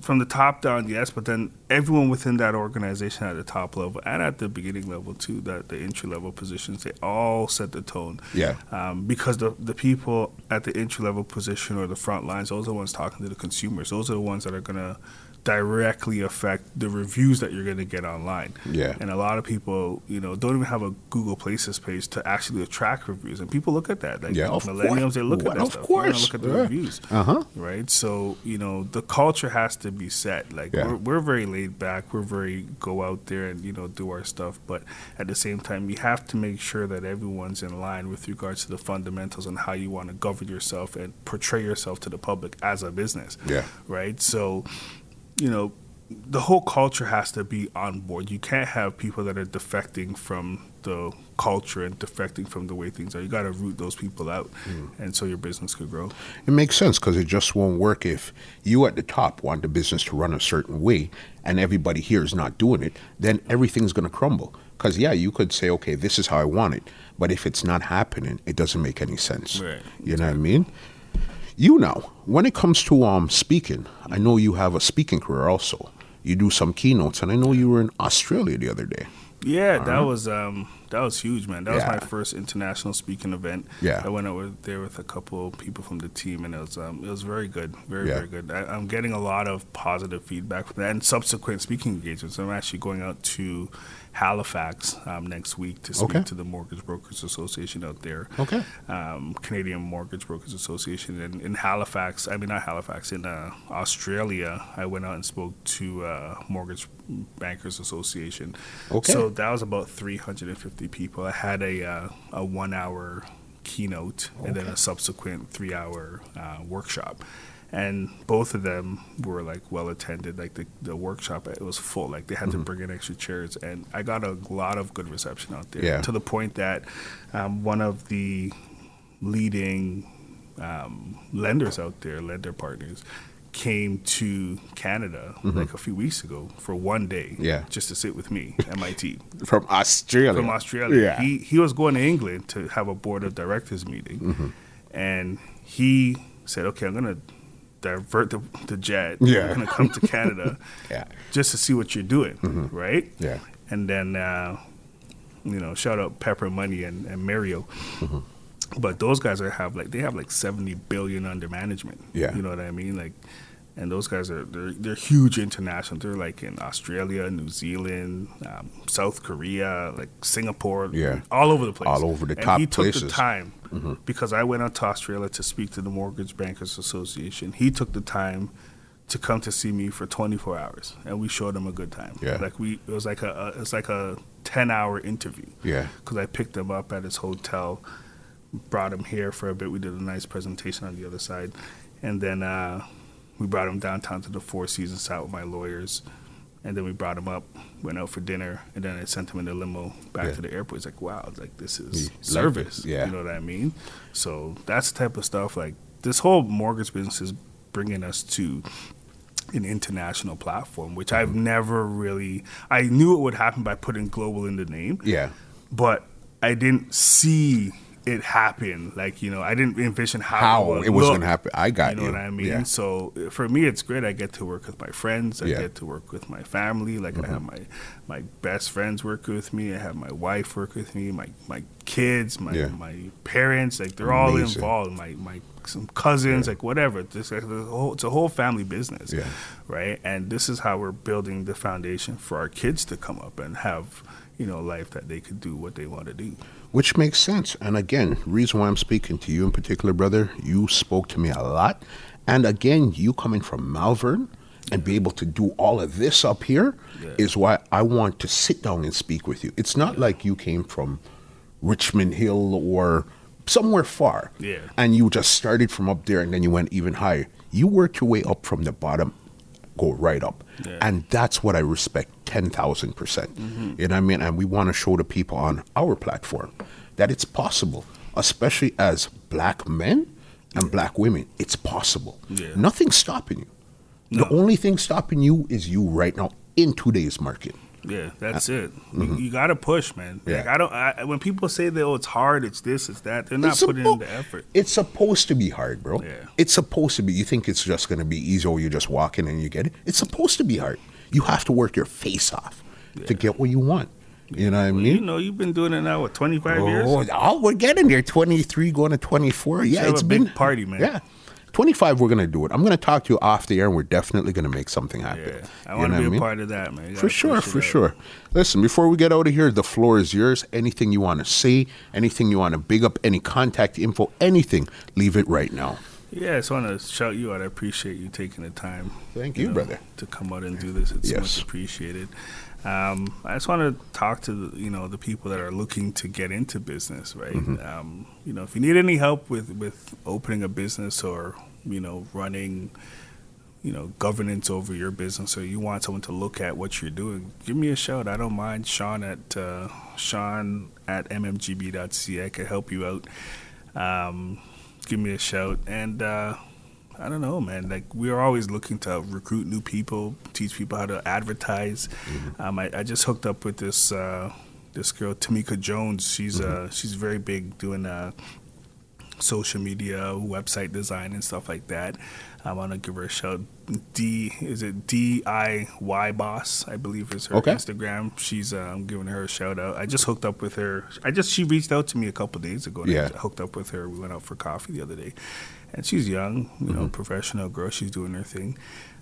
from the top down, yes, but then everyone within that organization at the top level and at the beginning level too, that the entry level positions, they all set the tone. Yeah. Um, because the the people at the entry level position or the front lines, those are the ones talking to the consumers. Those are the ones that are gonna directly affect the reviews that you're gonna get online. Yeah. And a lot of people, you know, don't even have a Google Places page to actually attract reviews, and people look at that. Like Yeah, of millennials, course. they look Well, at that of stuff. Course. look at the Yeah. reviews Uh-huh. right? So you know the culture has to be set. Like Yeah. we're, we're very laid back. We're very go out there and you know do our stuff. But at the same time, you have to make sure that everyone's in line with regards to the fundamentals and how you want to govern yourself and portray yourself to the public as a business. Yeah. Right. So you know the whole culture has to be on board. You can't have people that are defecting from the culture and defecting from the way things are. You got to root those people out, hmm. and so your business could grow. It makes sense because it just won't work if you at the top want the business to run a certain way and everybody here is not doing it, then everything's going to crumble. Because, yeah, you could say, okay, this is how I want it. But if it's not happening, it doesn't make any sense. Right. You know what I mean? You now, when it comes to um speaking, I know you have a speaking career also. You do some keynotes, and I know you were in Australia the other day. Yeah, that was um that was huge, man. That was my first international speaking event. Yeah. I went over there with a couple of people from the team, and it was um it was very good, very Yeah. very good. I, I'm getting a lot of positive feedback from that and subsequent speaking engagements. I'm actually going out to Halifax um, next week to speak Okay. to the Mortgage Brokers Association out there. Okay. Um, Canadian Mortgage Brokers Association in, in Halifax. I mean, not Halifax in uh, Australia. I went out and spoke to uh, Mortgage Bankers Association. Okay. So that was about 350 people. I had a uh, a one hour keynote and then a subsequent three hour uh, workshop. And both of them were like well attended. Like the, the workshop, it was full. Like they had Mm-hmm. to bring in extra chairs, and I got a lot of good reception out there. Yeah. To the point that um, one of the leading um, lenders out there, lender partners, came to Canada like a few weeks ago for one day, Mm-hmm. Yeah. just to sit with me and my team From Australia. from Australia. Yeah. He he was going to England to have a board of directors meeting, Mm-hmm. and he said, "Okay, I'm gonna divert the, the jet. Yeah. I'm gonna come to Canada, Yeah. just to see what you're doing, right? Mm-hmm. Yeah. And then, uh, you know, shout out Pepper Money and, and Mario. Mm-hmm. But those guys are have like they have like 70 billion under management. Yeah. You know what I mean? Like, and those guys are they're they're huge international. They're like in Australia, New Zealand, um, South Korea, like Singapore, Yeah. all over the place, All over the and top he took places. the time because I went out to Australia to speak to the Mortgage Bankers Association. He took the time to come to see me for 24 hours, and we showed him a good time. Yeah. like we it was like a, a it was like a 10 hour interview Yeah. because I picked him up at his hotel, brought him here for a bit. We did a nice presentation on the other side, and then uh, we brought him downtown to the Four Seasons, sat with my lawyers, and then we brought him up, went out for dinner, and then I sent him in the limo back Yeah. to the airport. It's like, "Wow, it's like this is service." yeah. you know what I mean. So that's the type of stuff. Like this whole mortgage business is bringing us to an international platform, which I've Mm-hmm. never really. I knew it would happen by putting global in the name, Yeah. but I didn't see it happen. Like you know, I didn't envision how, How would it was going to happen. I got You you. know what I mean? Yeah. So for me, it's great. I get to work with my friends. I Yeah. Mm-hmm. get to work with my family. Like I have my my best friends work with me. I have my wife work with me. My my kids, my Yeah. my parents. Like they're all involved. My my some cousins, like whatever. It's, like a whole, it's a whole family business, Yeah. right? And this is how we're building the foundation for our kids to come up and have you know life that they could do what they want to do. Which makes sense. And again, reason why I'm speaking to you in particular, brother, you spoke to me a lot. And again, you coming from Malvern and be able to do all of this up here is Yeah. why I want to sit down and speak with you. It's not like you came from Richmond Hill or somewhere far. Yeah. And you just started from up there and then you went even higher. You worked your way up from the bottom, go right up. Yeah. And that's what I respect 10,000%. percent You know what I mean? And we want to show the people on our platform that it's possible, especially as black men and black women. It's possible. Yeah. Nothing's stopping you. No. The only thing stopping you is you right now in today's market. Yeah, that's it. You, you got to push, man. Like mm-hmm. Yeah. I don't. I, when people say that oh, it's hard, it's this, it's that, they're not It's putting suppo- in the effort. It's supposed to be hard, bro. Yeah. It's supposed to be. You think it's just going to be easy or you just walk in and you get it? It's supposed to be hard. You have to work your face off to get what you want. You know what I mean? you know, you've been doing it now what twenty five years. Oh, oh, we're getting there. 23 going to 24. Yeah, it's a big been party, man. Yeah. 25, we're going to do it. I'm going to talk to you off the air and we're definitely going to make something happen. Yeah, I want to be a mean? part of that, man. For sure, for sure. Listen, before we get out of here, the floor is yours. Anything you want to say, anything you want to big up, any contact info, anything, leave it right now. Yeah, I just want to shout you out. I appreciate you taking the time. Thank you, brother. to come out and do this. It's Yes. much appreciated. Um, I just want to talk to the, you know the people that are looking to get into business, right? Mm-hmm. Um, you know, if you need any help with with opening a business or you know running, you know, governance over your business, or you want someone to look at what you're doing, give me a shout. I don't mind. Sean at uh, Sean at mmgb.ca. I can help you out. Um, give me a shout and. Uh, I don't know, man. Like we are always looking to recruit new people, teach people how to advertise. Um, I, I just hooked up with this uh, this girl Tamika Jones. She's uh, she's very big doing uh, social media, website design, and stuff like that. I want to give her a shout. D is it D I Y Boss? I believe is her Okay. Instagram. She's uh, I'm giving her a shout out. I just hooked up with her. I just she reached out to me a couple days ago. And Yeah. I hooked up with her. We went out for coffee the other day, and she's young, you know, professional girl. She's doing her thing.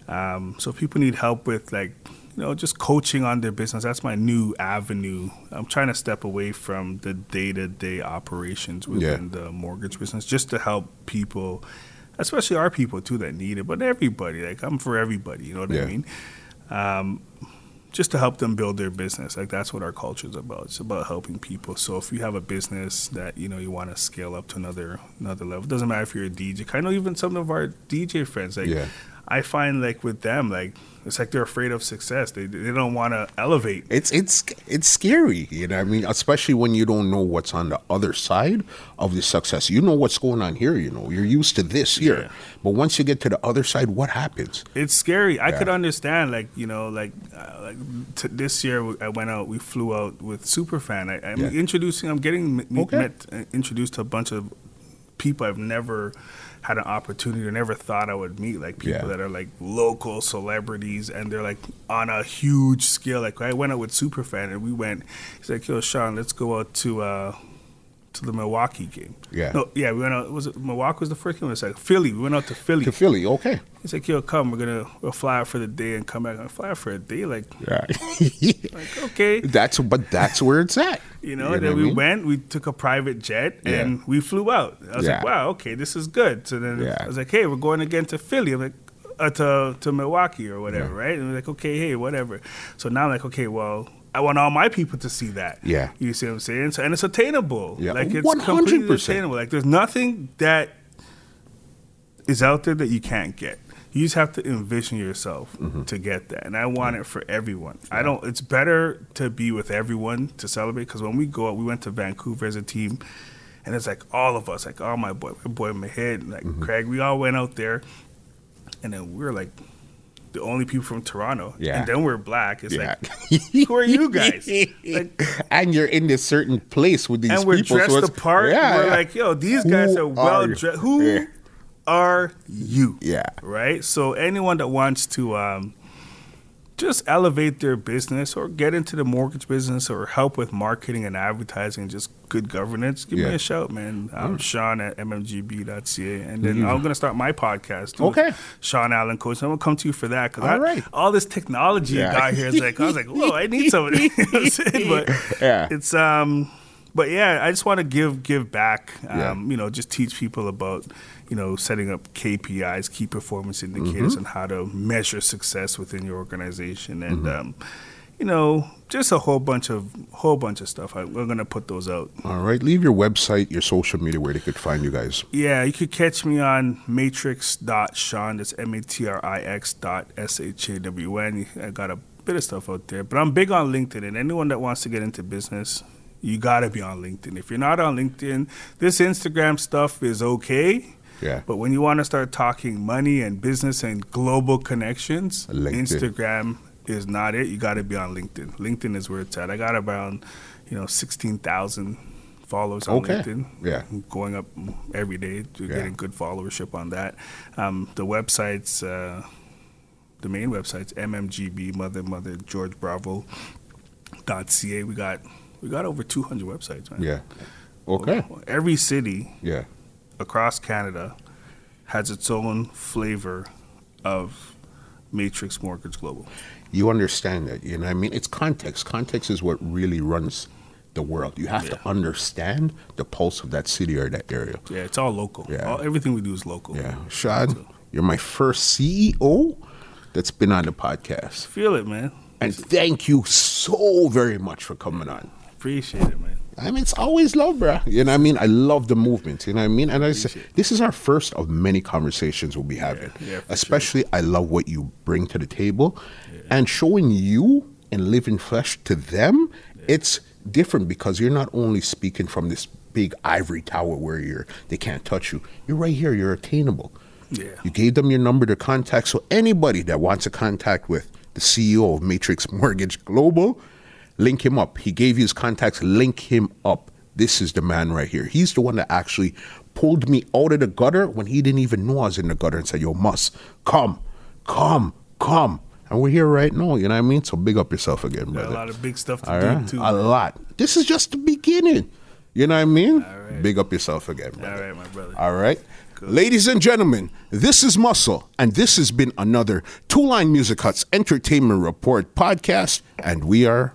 Um, so people need help with like, you know, just coaching on their business. That's my new avenue. I'm trying to step away from the day-to-day operations within the mortgage business, just to help people, especially our people too that need it, but everybody. Like I'm for everybody. You know what Yeah. I mean? Um, just to help them build their business. Like that's what our culture is about. It's about helping people. So if you have a business that you know you want to scale up to another another level, doesn't matter if you're a DJ. I know even some of our DJ friends. Like Yeah. I find like with them, like it's like they're afraid of success. They they don't want to elevate. It's it's it's scary, you know. what I mean, especially when you don't know what's on the other side of the success. You know what's going on here. You know, you're used to this here, Yeah. but once you get to the other side, what happens? It's scary. I Yeah. could understand, like you know, like uh, like t- this year I went out. We flew out with Superfan. I, I'm Yeah. introducing. I'm getting m- Okay. met, uh, introduced to a bunch of people I've never had an opportunity or never thought I would meet. Like people Yeah. that are like local celebrities and they're like on a huge scale. Like I went out with Superfan and we went. He's like, "Yo, Sean, let's go out to." uh to the Milwaukee game. Yeah. No, yeah, we went out. Was it Milwaukee was the first game? It was like Philly. We went out to Philly. To Philly, okay, He's like, yo, come, we're gonna we'll fly out for the day and come back. I fly out for a day, like, yeah, like okay, that's but that's where it's at. you know. You and then we mean? went, we took a private jet Yeah. and we flew out. I was Yeah. like, wow, okay, this is good. So then Yeah. I was like, hey, we're going again to Philly. I'm like, uh, to to Milwaukee or whatever, right? And we're like, okay, hey, whatever. So now I'm like, okay, well. I want all my people to see that. Yeah. You see what I'm saying? So and it's attainable. Yeah. Like it's 100%. completely attainable. Like there's nothing that is out there that you can't get. You just have to envision yourself Mm-hmm. to get that, and I want it for everyone. I don't. It's better to be with everyone to celebrate because when we go out, we went to Vancouver as a team, and it's like all of us, like all my boy, my boy Mahid, like Mm-hmm. Craig. We all went out there, and then we are like the only people from Toronto. Yeah. and then we're black. It's Yeah. like who are you guys? Like, and you're in this certain place with these and we're people. dressed so apart. Yeah, we're yeah. like, yo, these guys Who are well dressed. Who Yeah. are you? Yeah. Right. So anyone that wants to um, just elevate their business or get into the mortgage business or help with marketing and advertising, just good governance, give Yeah. me a shout, man. I'm Sean at mmgb.ca, and then I'm gonna start my podcast. too, Okay. Sean Allen Coach. I'm gonna come to you for that because All right. all this technology Yeah. you got here is like I was like, whoa, I need somebody. You know what I'm saying? but Yeah. it's um but yeah i just want to give give back um Yeah. you know just teach people about you know setting up kpis key performance indicators Mm-hmm. and how to measure success within your organization and Mm-hmm. um you know just a whole bunch of whole bunch of stuff I, we're gonna put those out All right, leave your website, your social media, where they could find you guys. yeah you could catch me on matrix.sean that's m-a-t-r-i-x dot s-h-a-w-n i got a bit of stuff out there but i'm big on linkedin and anyone that wants to get into business you got to be on linkedin if you're not on linkedin this instagram stuff is okay Yeah. but when you want to start talking money and business and global connections LinkedIn. instagram is not it you got to be on linkedin linkedin is where it's at i got around you know 16000 followers on Okay. linkedin Yeah. going up every day to Yeah. getting good followership on that. Um, the websites, uh, the main websites, MMGB, Mother Mother George Bravo dot ca. We got we got over 200 websites, man. Yeah. Okay. Every city Yeah. across Canada has its own flavor of Matrix Mortgage Global. You understand that, you know what I mean? It's context. Context is what really runs the world. You have to understand the pulse of that city or that area. Yeah, it's all local. Yeah. All, everything we do is local. Yeah. Shad, you're my first CEO that's been on the podcast. Feel it, man. And thank you so very much for coming on. Appreciate it, man. I mean, it's always love, bruh. You know what I mean? I love the movement. You know what I mean? And I say, this is our first of many conversations we'll be having. Yeah, yeah, Especially, I love what you bring to the table and showing you and living flesh to them. It's different because you're not only speaking from this big ivory tower where you're they can't touch you. You're right here. You're attainable. Yeah. You gave them your number to contact. So anybody that wants to contact with the CEO of Matrix Mortgage Global, link him up. He gave you his contacts. Link him up. This is the man right here. He's the one that actually pulled me out of the gutter when he didn't even know I was in the gutter and said, "Yo, Mus, come, come, come." And we're here right now. You know what I mean? So big up yourself again, brother. a lot of big stuff to All do right? too. A man. lot. This is just the beginning. You know what I mean? All right. Big up yourself again, brother. All right, my brother. All right. Ladies and gentlemen, this is Muscle, and this has been another Two Line Music Hut's Entertainment Report podcast, and we are